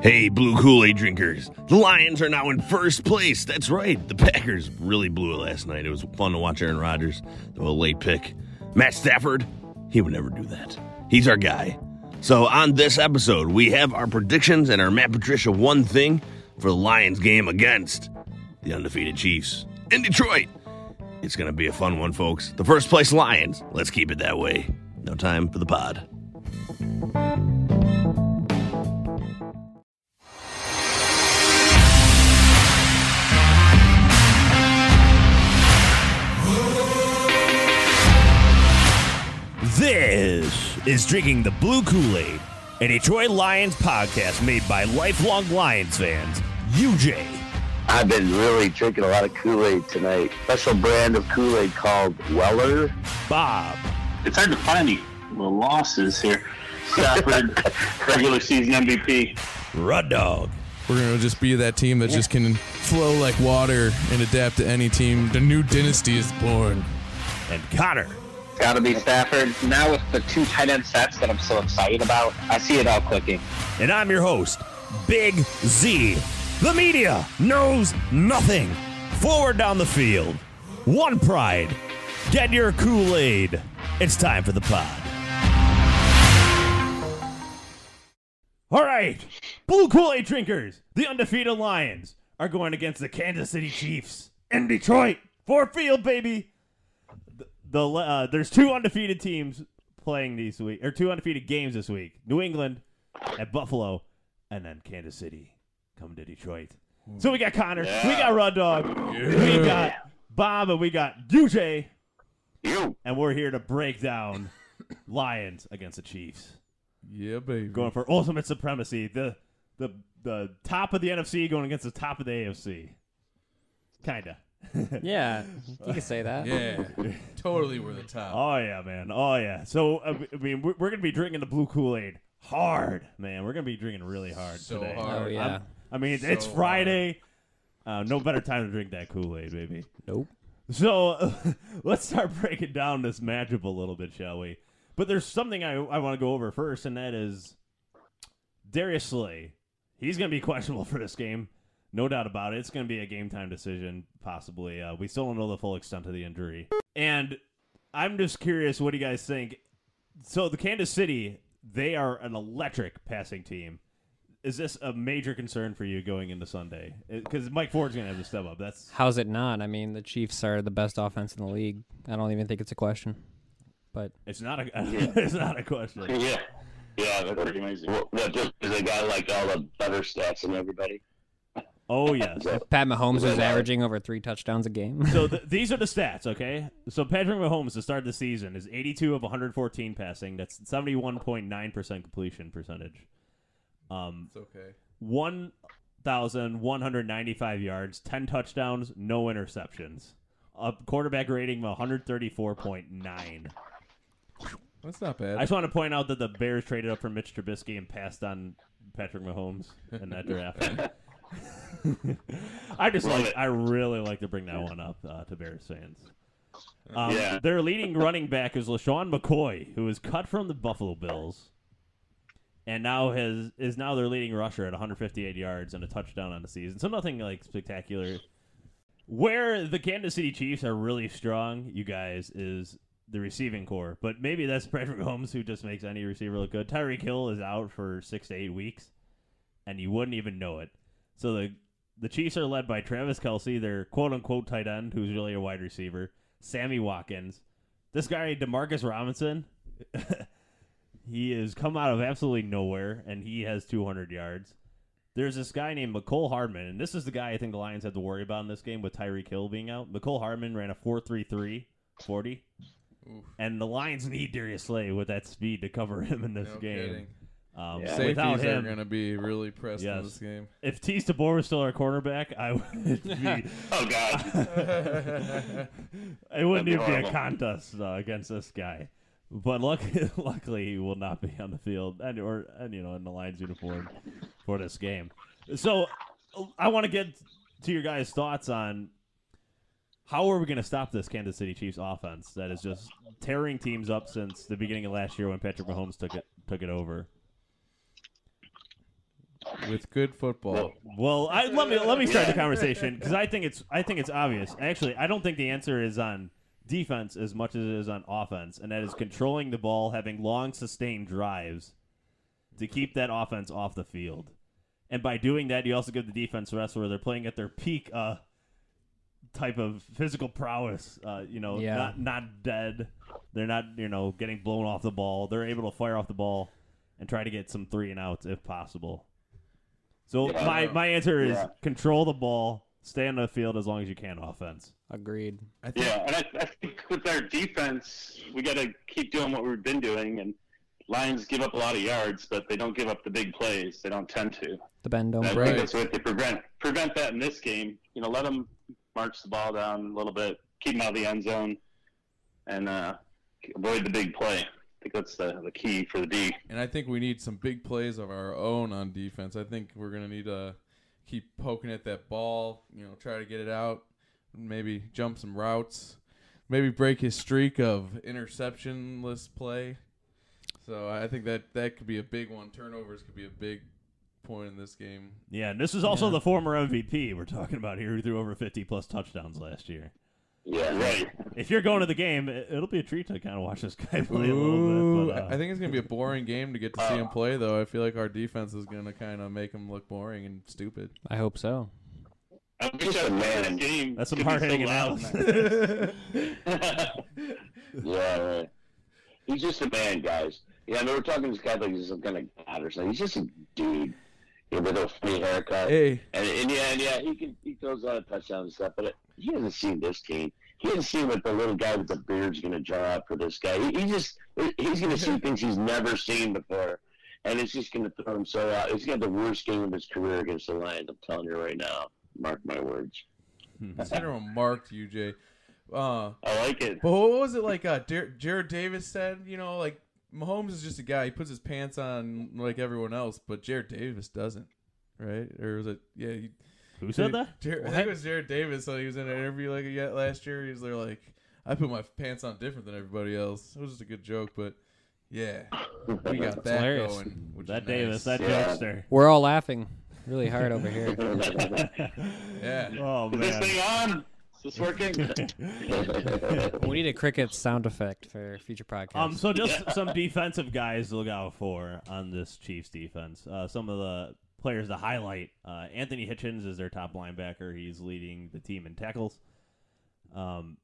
Hey, blue Kool Aid drinkers. The Lions are now in first place. That's right. The Packers really blew it last night. It was fun to watch Aaron Rodgers, a late pick. Matt Stafford, he would never do that. He's our guy. So, on this episode, we have our predictions and our Matt Patricia one thing for the Lions game against the undefeated Chiefs in Detroit. It's going to be a fun one, folks. The first place Lions. Let's keep it that way. No time for the pod. This is Drinking the Blue Kool Aid, a Detroit Lions podcast made by lifelong Lions fans. UJ, I've been really drinking a lot of Kool-Aid tonight. Special brand of Kool-Aid called Weller. Bob, It's hard to find the, the losses here. Stafford, regular season MVP. Rud Dog, We're gonna just be that team that just can flow like water and adapt to any team. The new dynasty is born. and Connor. Got to be Stafford. Now with the two tight end sets that I'm so excited about, I see it all clicking. And I'm your host, Big Z. The media knows nothing. Forward down the field. One pride. Get your Kool Aid. It's time for the pod. All right, Blue Kool Aid drinkers, the undefeated Lions are going against the Kansas City Chiefs in Detroit. Ford Field, baby. The, the uh, there's two undefeated teams playing these week, or two undefeated games this week. New England at Buffalo, and then Kansas City come to Detroit. So we got Connor, we got Rod Dog, we got Bob, and we got UJ, You. and we're here to break down Lions against the Chiefs Yeah, baby. going for ultimate supremacy. The the the top of the NFC going against the top of the AFC. Kinda. Yeah, you can say that. yeah, totally. We're the top. Oh yeah, man. Oh yeah. So uh, I mean, we're, we're gonna be drinking the blue Kool Aid hard, man. We're gonna be drinking really hard So today. hard. Oh yeah. I mean, it's So Friday. Uh, no better time to drink that Kool Aid, baby. Nope. So let's start breaking down this matchup a little bit, shall we? But there's something I, I want to go over first, and that is Darius Slay. He's going to be questionable for this game. No doubt about it. It's going to be a game time decision, possibly. Uh, we still don't know the full extent of the injury. And I'm just curious what do you guys think? So, the Kansas City, they are an electric passing team. Is this a major concern for you going into Sunday? Because Mike Ford's going to have to step up. That's How's it not? I mean, the Chiefs are the best offense in the league. I don't even think it's a question. But It's not a it's not a question. Yeah. Yeah, that's pretty amazing. Well, well, just because they got like all the better stats than everybody. Oh yes. Pat Mahomes is averaging over three touchdowns a game. So th- these are the stats, okay? So Patrick Mahomes to start the season is 82 of 114 passing. That's 71.9 percent completion percentage. Um, It's okay. 1,195 yards, 10 touchdowns, no interceptions. A quarterback rating of 134.9. That's not bad. I just want to point out that the Bears traded up for Mitch Trubisky and passed on Patrick Mahomes in that draft. I just Love like, it. I really like to bring that one up uh, to Bears fans. Um, Yeah. Their leading running back is LeSean McCoy, who was cut from the Buffalo Bills, and now has is now their leading rusher at 158 yards and a touchdown on the season. So nothing like spectacular. Where the Kansas City Chiefs are really strong, you guys, is the receiving core. But maybe that's Patrick Holmes who just makes any receiver look good. Tyreek Hill is out for six to eight weeks, and you wouldn't even know it. So the the Chiefs are led by Travis Kelce, their quote unquote tight end, who's really a wide receiver. Sammy Watkins, this guy Demarcus Robinson, he has come out of absolutely nowhere, and he has 200 yards. There's this guy named Mecole Hardman, and this is the guy I think the Lions had to worry about in this game with Tyreek Hill being out. Mecole Hardman ran a 4.33 40. and the Lions need Darius Slay with that speed to cover him in this No game. kidding. Um, Yeah. Safeties Without are him, going to be really pressed in this game. if Teez Tabor was still our cornerback, I would be. Oh God. it wouldn't That'd be even be a contest uh, against this guy. But luck, luckily, he will not be on the field and or and you know in the Lions uniform for this game. So I want to get to your guys' thoughts on how are we going to stop this Kansas City Chiefs offense that is just tearing teams up since the beginning of last year when Patrick Mahomes took it took it over. With good football. Well, I, let me let me start the conversation because I think it's I think it's obvious. Actually, I don't think the answer is on defense as much as it is on offense, and that is controlling the ball, having long sustained drives to keep that offense off the field. And by doing that, you also give the defense rest where they're playing at their peak uh, type of physical prowess. Uh, you know, Yeah. not not dead. They're not you know getting blown off the ball. They're able to fire off the ball and try to get some three and outs if possible. So Yeah. my my answer is Yeah. control the ball, stay on the field as long as you can offense. Agreed. I think Yeah, and I, I think with our defense, we got to keep doing what we've been doing. And Lions give up a lot of yards, but they don't give up the big plays. They don't tend to. The bend don't And I break. think that's what they prevent prevent that in this game. You know, let them march the ball down a little bit, keep them out of the end zone, and uh, avoid the big play. I think that's the, the key for the D. And I think we need some big plays of our own on defense. I think we're gonna need to keep poking at that ball. You know, try to get it out. Maybe jump some routes. Maybe break his streak of interceptionless play. So I think that that could be a big one. Turnovers could be a big point in this game. Yeah, and this is also Yeah. the former MVP we're talking about here who threw over 50 plus touchdowns last year. Yeah. Right. If you're going to the game, it, it'll be a treat to kind of watch this guy play a Ooh, little bit. But, uh, I think it's gonna be a boring game to get to see him play, though. I feel like our defense is gonna kind of make him look boring and stupid. I hope so. I wish Just I a was man. this game. that's some It's gonna hard hitting be so loud. analysis. Yeah, right. He's just a man, guys. Yeah, I mean, we're talking to this guy like he's some kind of god or something. He's just a dude yeah, with a little funny haircut. Hey, And, and yeah, and yeah, he can he throws a lot of touchdowns and stuff, but it, he hasn't seen this team. He hasn't seen what the little guy with the beard's going to draw up for this guy. He, he just he's going to see things he's never seen before, and it's just going to throw him so out. He's got the worst game of his career against the Lions. I'm telling you right now. Mark my words. consider him marked, UJ. Uh, I like it. But what was it like? Uh, Dar- Jarrad Davis said, you know, like Mahomes is just a guy. He puts his pants on like everyone else, but Jarrad Davis doesn't, right? Or was it? Yeah. He, Who said that? Jarrad, I think it was Jarrad Davis. So he was in an interview like yet last year. He was there like, I put my pants on different than everybody else. It was just a good joke, but yeah, we got that hilarious. going. Which That is Davis, nice. that Yeah. jokester. We're all laughing really hard over here. yeah. Oh Is this thing on? Is this working? We need a cricket sound effect for future podcasts. Um, so just some defensive guys to look out for on this Chiefs defense. Uh, some of the players to highlight: uh, Anthony Hitchens is their top linebacker. He's leading the team in tackles. Um,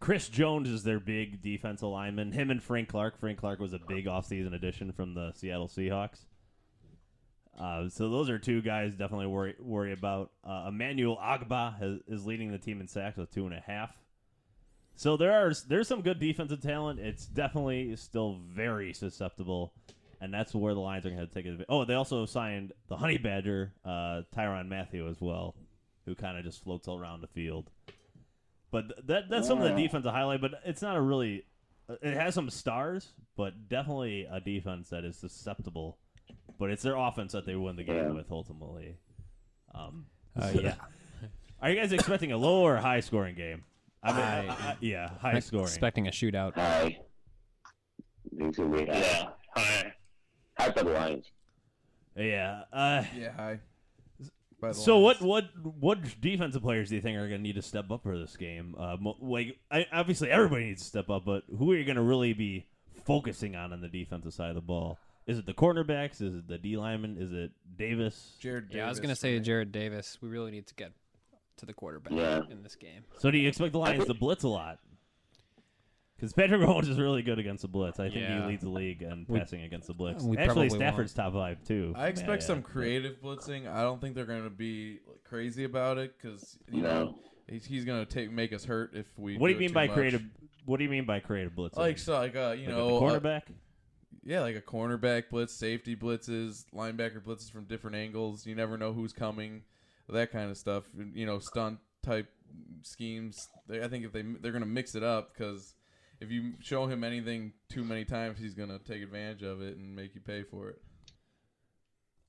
Chris Jones is their big defensive lineman. Him and Frank Clark. Frank Clark was a big offseason addition from the Seattle Seahawks. Uh, so those are two guys definitely worry worry about. Uh, Emmanuel Ogbah has, is leading the team in sacks with two and a half. So there are there's some good defensive talent. It's definitely still very susceptible, and that's where the Lions are going to take it. Oh, they also signed the Honey Badger, uh, Tyrann Mathieu as well, who kind of just floats around the field. But th- that that's some of the defensive highlight. But it's not a really. It has some stars, but definitely a defense that is susceptible. But it's their offense that they win the game Yeah. with ultimately. Um, Uh, so- yeah. Are you guys expecting a low or high scoring game? I mean, High. I- I- yeah, high scoring. Expecting a shootout. Hi. Things high. Yeah. Hi. High the Lions. Yeah. Uh, Yeah. Hi. So Lions. what what what defensive players do you think are going to need to step up for this game? Uh, like I, obviously everybody needs to step up, but who are you going to really be focusing on on the defensive side of the ball? Is it the cornerbacks? Is it the D lineman? Is it Davis? Jarrad Davis. Yeah, I was gonna say me. Jarrad Davis. We really need to get to the quarterback Yeah. in this game. So do you expect the Lions to blitz a lot? Because Patrick Mahomes is really good against the blitz. I think Yeah. he leads the league in We- passing against the blitz. we Actually, probably Stafford's top five too. I expect Yeah, some yeah. creative blitzing. I don't think they're going to be like, crazy about it because you No. know he's, he's going to take make us hurt if we. What do you it mean too by much. creative? What do you mean by creative blitzing? Like so, like uh, you Like know, with uh, the cornerback. yeah, like a cornerback blitz, safety blitzes, linebacker blitzes from different angles. You never know who's coming, that kind of stuff. You know, stunt type schemes. They, I think if they they're gonna mix it up because if you show him anything too many times, he's gonna take advantage of it and make you pay for it.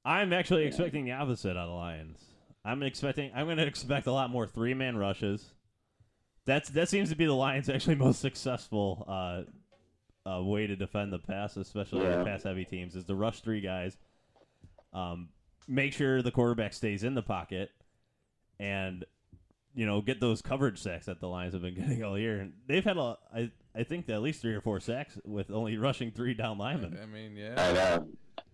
I'm actually expecting the opposite out of the Lions. I'm expecting. I'm going to expect a lot more three man rushes. That's that seems to be the Lions' actually most successful uh, uh, way to defend the pass, especially Yeah. pass heavy teams, is to rush three guys. Um, make sure the quarterback stays in the pocket, and you know get those coverage sacks that the Lions have been getting all year. And they've had a, I I think at least three or four sacks with only rushing three down linemen. I mean, yeah, I know.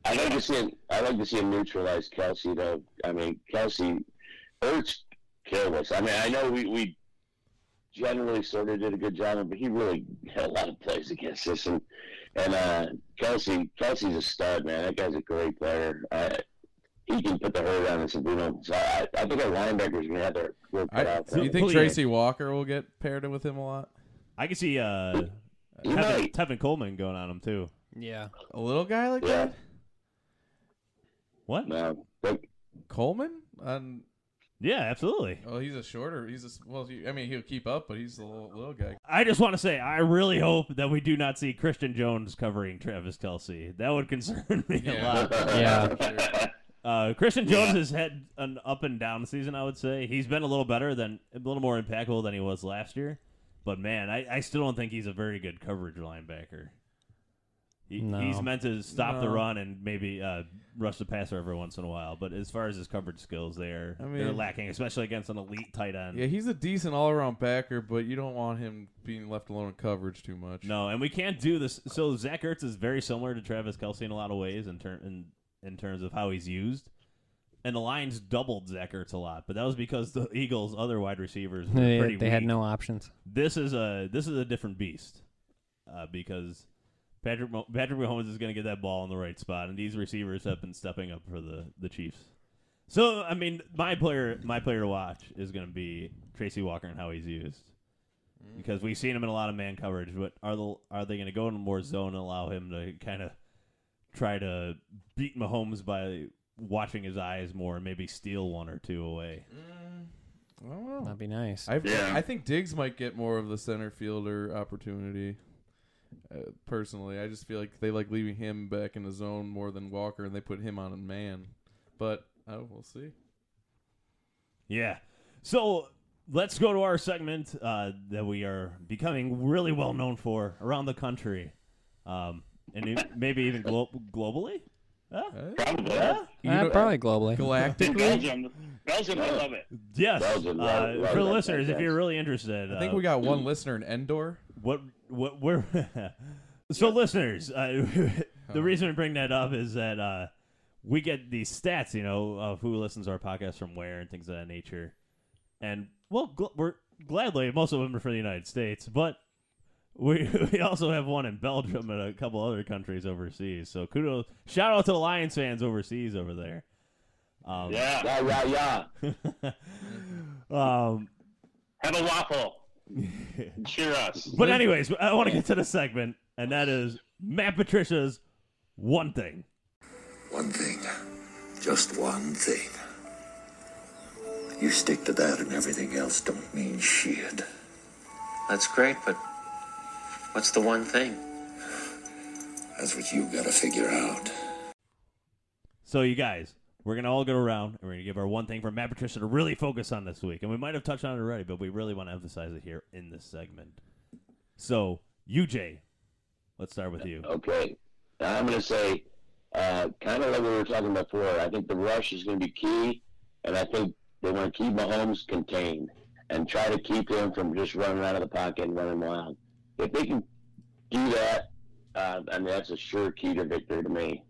I like to see him. I like to see him neutralize Kelce, though. I mean, Kelce hurts careless. I mean, I know we, we generally sort of did a good job, but he really had a lot of plays against us. And and uh, Kelce, Kelce's a stud, man. That guy's a great player. Uh, he can put the hurt on us if we don't. So I, I think our linebackers are gonna have their work cut out. for do you think Tracy Walker will get paired with him a lot? I can see uh, Tevin, might. Tevin Coleman going on him too. Yeah. A little guy like Yeah. that, What? No, but Coleman. On Yeah, absolutely. Well, he's a shorter. He's a well. He, I mean, he'll keep up, but he's a little, little guy. I just want to say, I really hope that we do not see Christian Jones covering Travis Kelce. That would concern me a lot. Yeah. Uh, Christian Jones has had an up and down season. I would say he's been a little better than a little more impactful than he was last year. But man, I, I still don't think he's a very good coverage linebacker. He, No. He's meant to stop the run and maybe uh, rush the passer every once in a while. But as far as his coverage skills, they're I they're lacking, especially against an elite tight end. Yeah, he's a decent all-around backer, but you don't want him being left alone in coverage too much. No, and we can't do this. So Zach Ertz is very similar to Travis Kelce in a lot of ways in ter- in, in terms of how he's used. And the Lions doubled Zach Ertz a lot, but that was because the Eagles' other wide receivers were They, pretty they had weak. no options. This is a this is a different beast uh, because Patrick Mo- Patrick Mahomes is going to get that ball in the right spot, and these receivers have been stepping up for the the Chiefs. So I mean, my player my player to watch is going to be Tracy Walker and how he's used because we've seen him in a lot of man coverage. But are the are they going to go into more zone and allow him to kind of try to beat Mahomes by watching his eyes more and maybe steal one or two away? I don't know. That'd be nice. I Yeah. I think Diggs might get more of the center fielder opportunity. Uh, personally, I just feel like they like leaving him back in the zone more than Walker, and they put him on a man. But oh, we'll see. Yeah. So let's go to our segment uh, that we are becoming really well known for around the country, um, and e- maybe even glo- globally. Huh? Uh, Probably. Huh? you Uh, know- probably globally. In galactically, Belgium, Belgium, I love it. Yes. Belgium, uh, love- love for the that listeners, if you're really interested, I think uh, we got one listener in Endor. what what we're so listeners. Uh, the reason we bring that up is that uh, we get these stats, you know, of who listens to our podcast from where and things of that nature, and well, gl- we're gladly most of them are from the United States, but we we also have one in Belgium and a couple other countries overseas. So kudos, shout out to the Lions fans overseas over there. Um, Yeah. yeah, yeah, yeah. um, Have a waffle. Cheer us. But anyways, I want to get to the segment, and that is Matt Patricia's one thing. One thing. Just one thing. You stick to that and everything else don't mean shit. That's great, but what's the one thing? That's what you gotta figure out. So, you guys, we're gonna all go around and we're gonna give our one thing for Matt Patricia to really focus on this week, and we might have touched on it already, but we really want to emphasize it here in this segment. So, UJ, let's start with you. Okay. I'm going to say, uh, kind of like we were talking before, I think the rush is going to be key, and I think they want to keep Mahomes contained and try to keep him from just running out of the pocket and running wild. If they can do that, uh, I mean, that's a sure key to victory to me.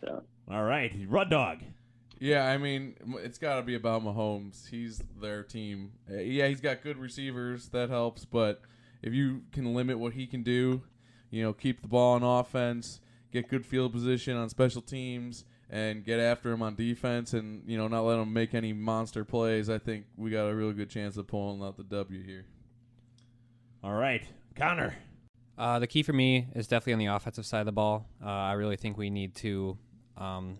So, All right, Rud Dog. Yeah, I mean, it's got to be about Mahomes. He's their team. Uh, Yeah, he's got good receivers. That helps. But if you can limit what he can do, you know, keep the ball on offense, get good field position on special teams, and get after him on defense, and you know, not let him make any monster plays, I think we got a real good chance of pulling out the W here. All right, Connor. Uh, the key for me is definitely on the offensive side of the ball. Uh, I really think we need to um,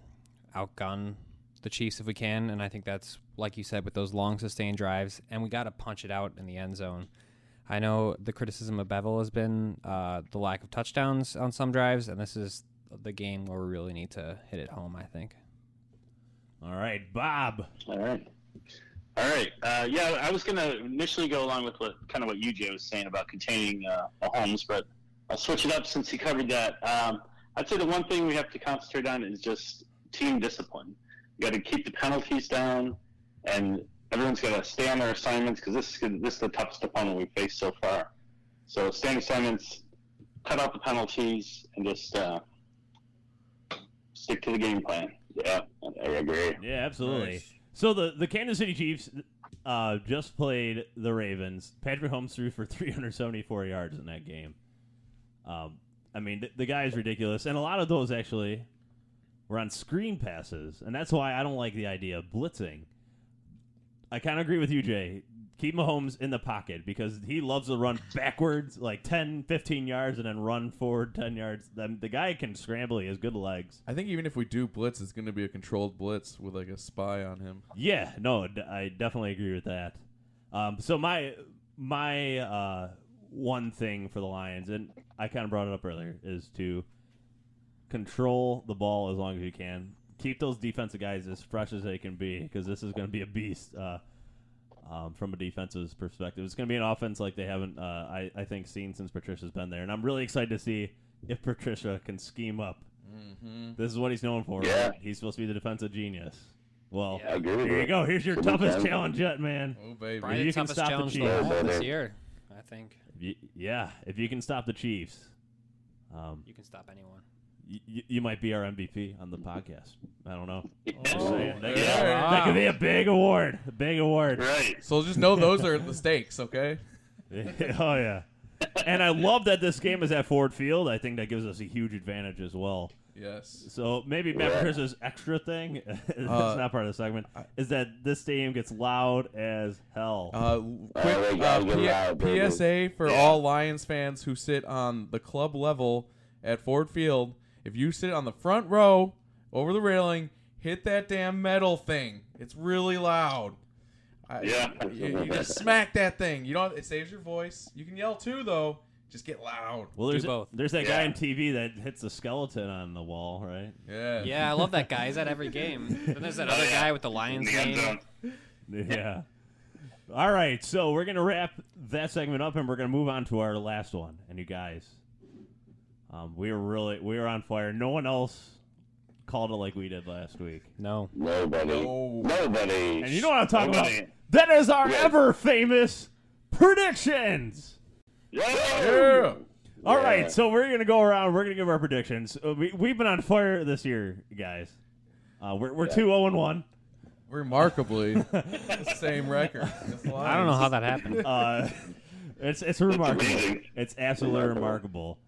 outgun the Chiefs if we can, and I think that's like you said with those long sustained drives, and we got to punch it out in the end zone. I know the criticism of Bevell has been uh, the lack of touchdowns on some drives, and this is the game where we really need to hit it home. I think. All right, Bob. All right. All right. Uh, yeah, I was going to initially go along with what kind of what UJ was saying about containing uh, Mahomes, but I'll switch it up since he covered that. Um, I'd say the one thing we have to concentrate on is just team discipline. You got to keep the penalties down, and everyone's got to stay on their assignments because this is this is the toughest opponent we've faced so far. So stay on assignments, cut out the penalties, and just uh, stick to the game plan. Yeah, I agree. Yeah, absolutely. Nice. So the the Kansas City Chiefs uh, just played the Ravens. Patrick Holmes threw for 374 yards in that game. Um, I mean, th- the guy is ridiculous, and a lot of those actually were on screen passes, and that's why I don't like the idea of blitzing. I kind of agree with you, Jay. Keep Mahomes in the pocket because he loves to run backwards like 10, 15 yards and then run forward 10 yards. The, the guy can scramble. He has good legs. I think even if we do blitz, it's going to be a controlled blitz with like a spy on him. Yeah, no, d- I definitely agree with that. Um, so my my uh, one thing for the Lions, and I kind of brought it up earlier, is to control the ball as long as you can. Keep those defensive guys as fresh as they can be, because this is going to be a beast uh, um, from a defensive perspective. It's going to be an offense like they haven't, uh, I, I think, seen since Patricia's been there, and I'm really excited to see if Patricia can scheme up. Mm-hmm. This is what he's known for. Yeah. Right? He's supposed to be the defensive genius. Well, I agree with here you you. go. Here's your Should toughest fun. challenge yet, man. Oh baby. Probably you the can toughest stop the challenge Chiefs. of all this year. I think Y- yeah, if you can stop the Chiefs, um, you can stop anyone. Y- y- you might be our MVP on the podcast. I don't know. Just Oh, saying. That, yeah. could- that could be a big award. A big award. Right. So just know those are the stakes, okay? oh yeah. And I love that this game is at Ford Field. I think that gives us a huge advantage as well. Yes. So maybe Matt Yeah. Patricia's extra thing that's Uh, not part of the segment, is that this stadium gets loud as hell. Uh, quick uh, P- loud. PSA for Yeah. all Lions fans who sit on the club level at Ford Field. If you sit on the front row over the railing, hit that damn metal thing. It's really loud. I, Yeah. You, you just smack that thing. You know it saves your voice. You can yell too though. Just get loud. well, there's both. there's that guy Yeah. on TV that hits the skeleton on the wall, right? Yeah. Yeah, I love that guy. He's at every game. Then there's that other guy with the Lions the end name. zone. Yeah. All right, so we're gonna wrap that segment up, and we're gonna move on to our last one. And you guys, um, we were really we were on fire. No one else called it like we did last week. No, Nobody. No. Nobody. And you know what I'm talking Nobody. about? That is our Yeah. ever famous predictions. Yeah. Yeah. All Yeah. right, so we're gonna go around. We're gonna give our predictions. Uh, we we've been on fire this year, guys. Uh, we're we're two zero and one. Remarkably, same record. I don't know how that happened. Uh, it's it's remarkable. It's absolutely remarkable.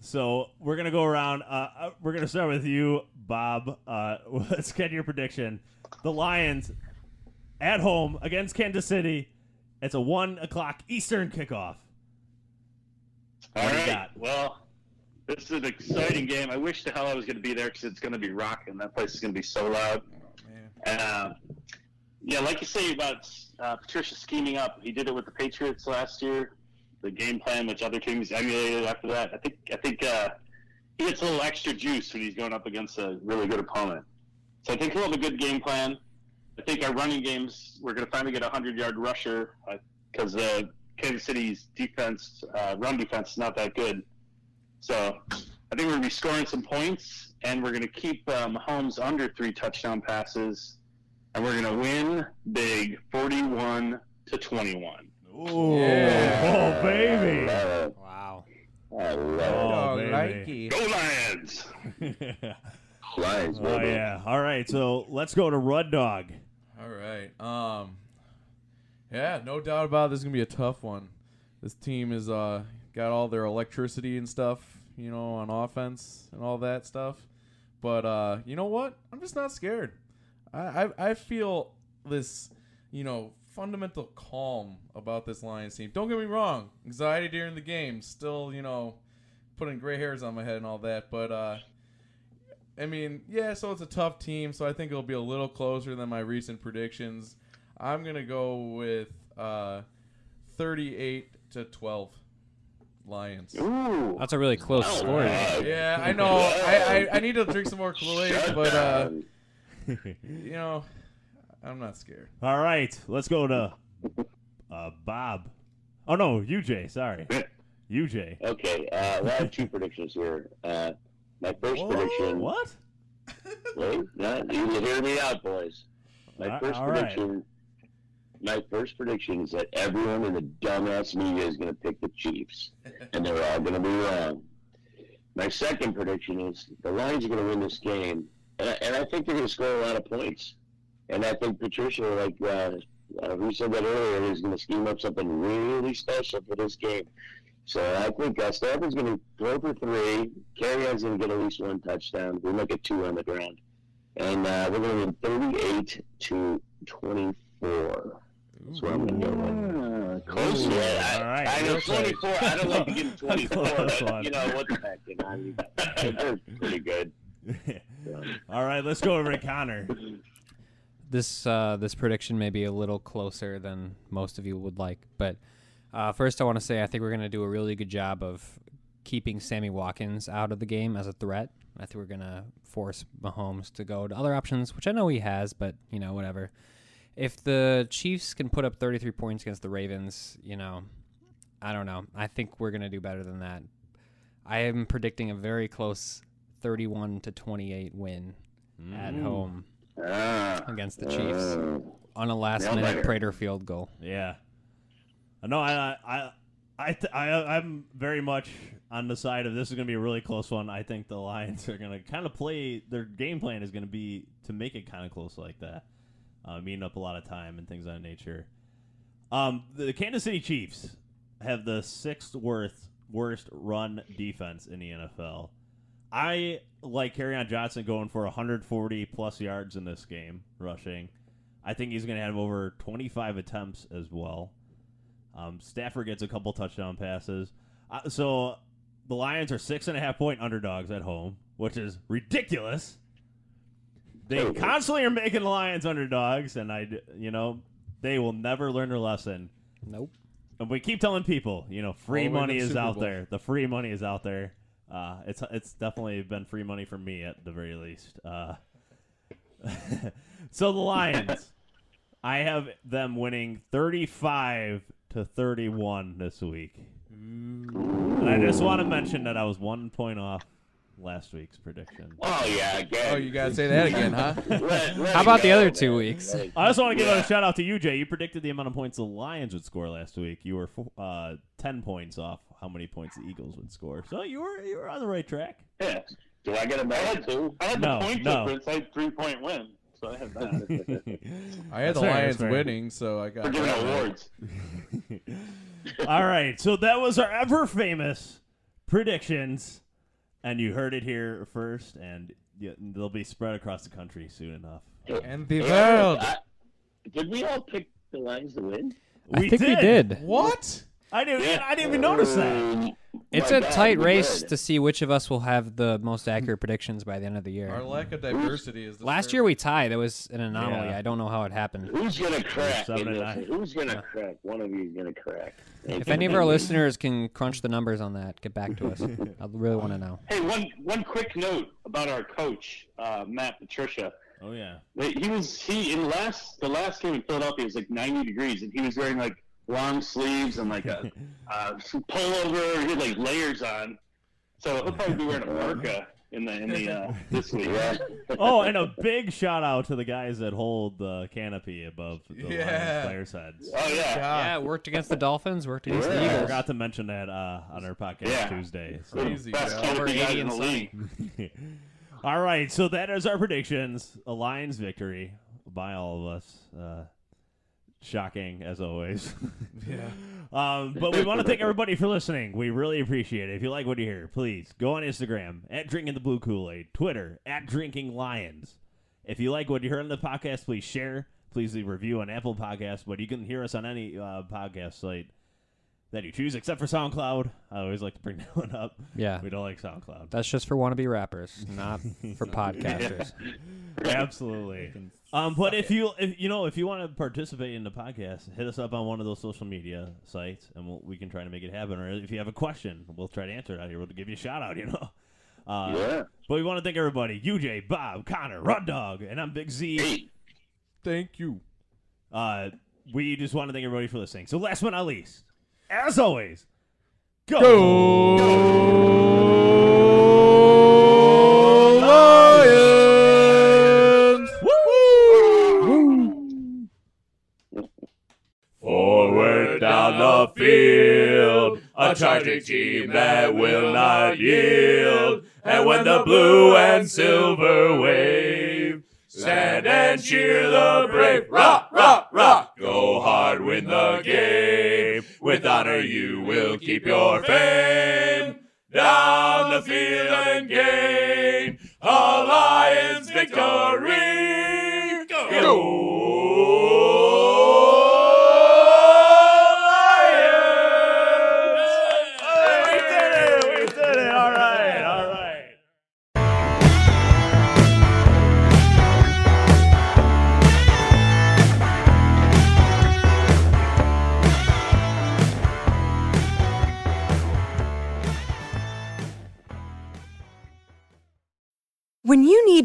So we're gonna go around. Uh, uh, we're gonna start with you, Bob. Uh, let's get your prediction. The Lions at home against Kansas City. It's a one o'clock Eastern kickoff. All What do right. Well, this is an exciting game. I wish the hell I was going to be there because it's going to be rocking. That place is going to be so loud. Man. And uh, yeah, like you say about uh, Patricia scheming up, he did it with the Patriots last year. The game plan, which other teams emulated after that. I think I think uh, he gets a little extra juice when he's going up against a really good opponent. So I think he'll have a good game plan. I think our running games, we're going to finally get a hundred yard rusher because uh, Kansas City's defense, uh, run defense, is not that good. So I think we're going to be scoring some points, and we're going to keep um, Mahomes under three touchdown passes, and we're going to win big, forty-one to twenty-one. Ooh, Yeah. Lions! oh baby. yeah. All right, so let's go to Rud Dog. All right. Um. Yeah, no doubt about it. This is gonna be a tough one. This team is uh got all their electricity and stuff, you know, on offense and all that stuff. But uh, you know what? I'm just not scared. I I, I feel this, you know, fundamental calm about this Lions team. Don't get me wrong, anxiety during the game, still, you know, putting gray hairs on my head and all that. But uh, I mean, yeah, so it's a tough team, so I think it'll be a little closer than my recent predictions. I'm gonna go with uh, 38 to 12 Lions. Ooh. That's a really close All score. right. Yeah, I know. I, I, I need to drink some more Kool-Aid, but uh, you know, I'm not scared. All right, let's go to uh, Bob. Oh no, UJ. Sorry, UJ. Okay, uh, well, I have two predictions here. Uh, my first prediction. What? Wait, no, you hear me out, boys. My first all right. prediction. My first prediction is that everyone in the dumbass media is going to pick the Chiefs, and they're all going to be wrong. My second prediction is the Lions are going to win this game, and I, and I think they're going to score a lot of points. And I think Patricia, like uh, uh, who said that earlier, is going to scheme up something really special for this game. So I think uh, Stafford's going to throw for three. Kerryon's going to get at least one touchdown. We look at two on the ground, and uh, we're going to win 38 to 24. That's what I'm going to go with. Close, Ooh, yeah. I, all right. I know You're 24. I don't like to give 24, Close but one. you know what the heck, you know, I mean, they're pretty good. All right, let's go over to Connor. This uh, this prediction may be a little closer than most of you would like, but uh, first I want to say I think we're going to do a really good job of keeping Sammy Watkins out of the game as a threat. I think we're going to force Mahomes to go to other options, which I know he has, but you know whatever. If the Chiefs can put up 33 points against the Ravens, you know, I don't know. I think we're going to do better than that. I am predicting a very close 31 to 28 win at Mm. home Ah, against the Chiefs uh, on a last minute. Prater field goal. Yeah. No, I, I, I, I, I'm very much on the side of this is going to be a really close one. I think the Lions are going to kind of play their game plan is going to be to make it kind of close like that, uh, meeting up a lot of time and things of that nature. Um, the Kansas City Chiefs have the sixth worst worst run defense in the NFL. I like on Johnson going for 140 plus yards in this game rushing. I think he's going to have over 25 attempts as well. Um, Stafford gets a couple touchdown passes. Uh, so the Lions are six and a half point underdogs at home, which is ridiculous. They constantly are making the Lions underdogs, and I, you know, they will never learn their lesson. Nope. And we keep telling people, you know, free All the way to money is Super out Bowl. there. The free money is out there. Uh, it's it's definitely been free money for me at the very least. Uh, so the Lions, I have them winning thirty-five to thirty-one this week. And I just want to mention that I was one point off last week's prediction. Oh yeah, again. Oh, you gotta say that again, huh? Let- let How it about the other man. two weeks? Let I just want to give Yeah. a shout out to you, Jay. You predicted the amount of points the Lions would score last week. You were uh, ten points off how many points the Eagles would score. So you were you were on the right track. Yeah. Do I get a medal had, too? I had No, the point no. difference. I had three point win. So I had that. I had the fair, Lions fair. winning, so I got We're giving awards. All right, so that was our ever famous predictions, and you heard it here first, and yeah, they'll be spread across the country soon enough. And the Hey, world. I- did we all pick the Lions to win? I think we did. What? I didn't. I didn't even notice that. Um, It's my a tight we race to see which of us will have the most accurate predictions by the end of the year. Our lack of diversity is. Last year we tied. That was an anomaly. Yeah. I don't know how it happened. Who's gonna crack? Seven and nine. Who's gonna Yeah. crack? One of you is gonna crack. If any of our listeners can crunch the numbers on that, get back to us. I really want to know. Hey, one one quick note about our coach, uh, Matt Patricia. Oh yeah. He was he in last the last game in Philadelphia was like 90 degrees, and he was wearing like long sleeves and like a uh, pullover. He had like layers on, so he'll probably be wearing a parka in the in the uh, this week. Yeah. Oh, and a big shout out to the guys that hold the canopy above the Lions Yeah. players' heads. Oh yeah. Yeah, it worked against the Dolphins. Worked against the Yeah. I Eagles. forgot to mention that uh, on our podcast Yeah. Tuesday. So. Crazy, Best Joe. canopy in the league. all right, so that is our predictions. A Lions victory by all of us. Uh, shocking as always. Yeah. Um, but we want to thank everybody for listening. We really appreciate it. If you like what you hear, please go on Instagram at Drinking the Blue Kool Aid, Twitter at Drinking Lions. If you like what you heard on the podcast, please share, please leave a review on Apple Podcasts. But you can hear us on any uh, podcast site that you choose, except for SoundCloud. I always like to bring that one up. Yeah. we don't like SoundCloud. That's just for wannabe rappers, not for podcasters. Absolutely. Um, but if you if you know if you want to participate in the podcast, hit us up on one of those social media sites, and we'll, we can try to make it happen. Or if you have a question, we'll try to answer it out here. We'll give you a shout out. You know. Uh, Yeah. But we want to thank everybody: UJ, Bob, Connor, Run Dog, and I'm Big Z. Hey, Thank you. Uh, we just want to thank everybody for listening. So last but not least, as always, go. Lions! Field, a charging team that will not yield. And when the blue and silver wave, stand and cheer the brave. Rock, rock, rock, go hard, win the game. With honor you will keep your fame. Down the field and gain a Lions victory. Go!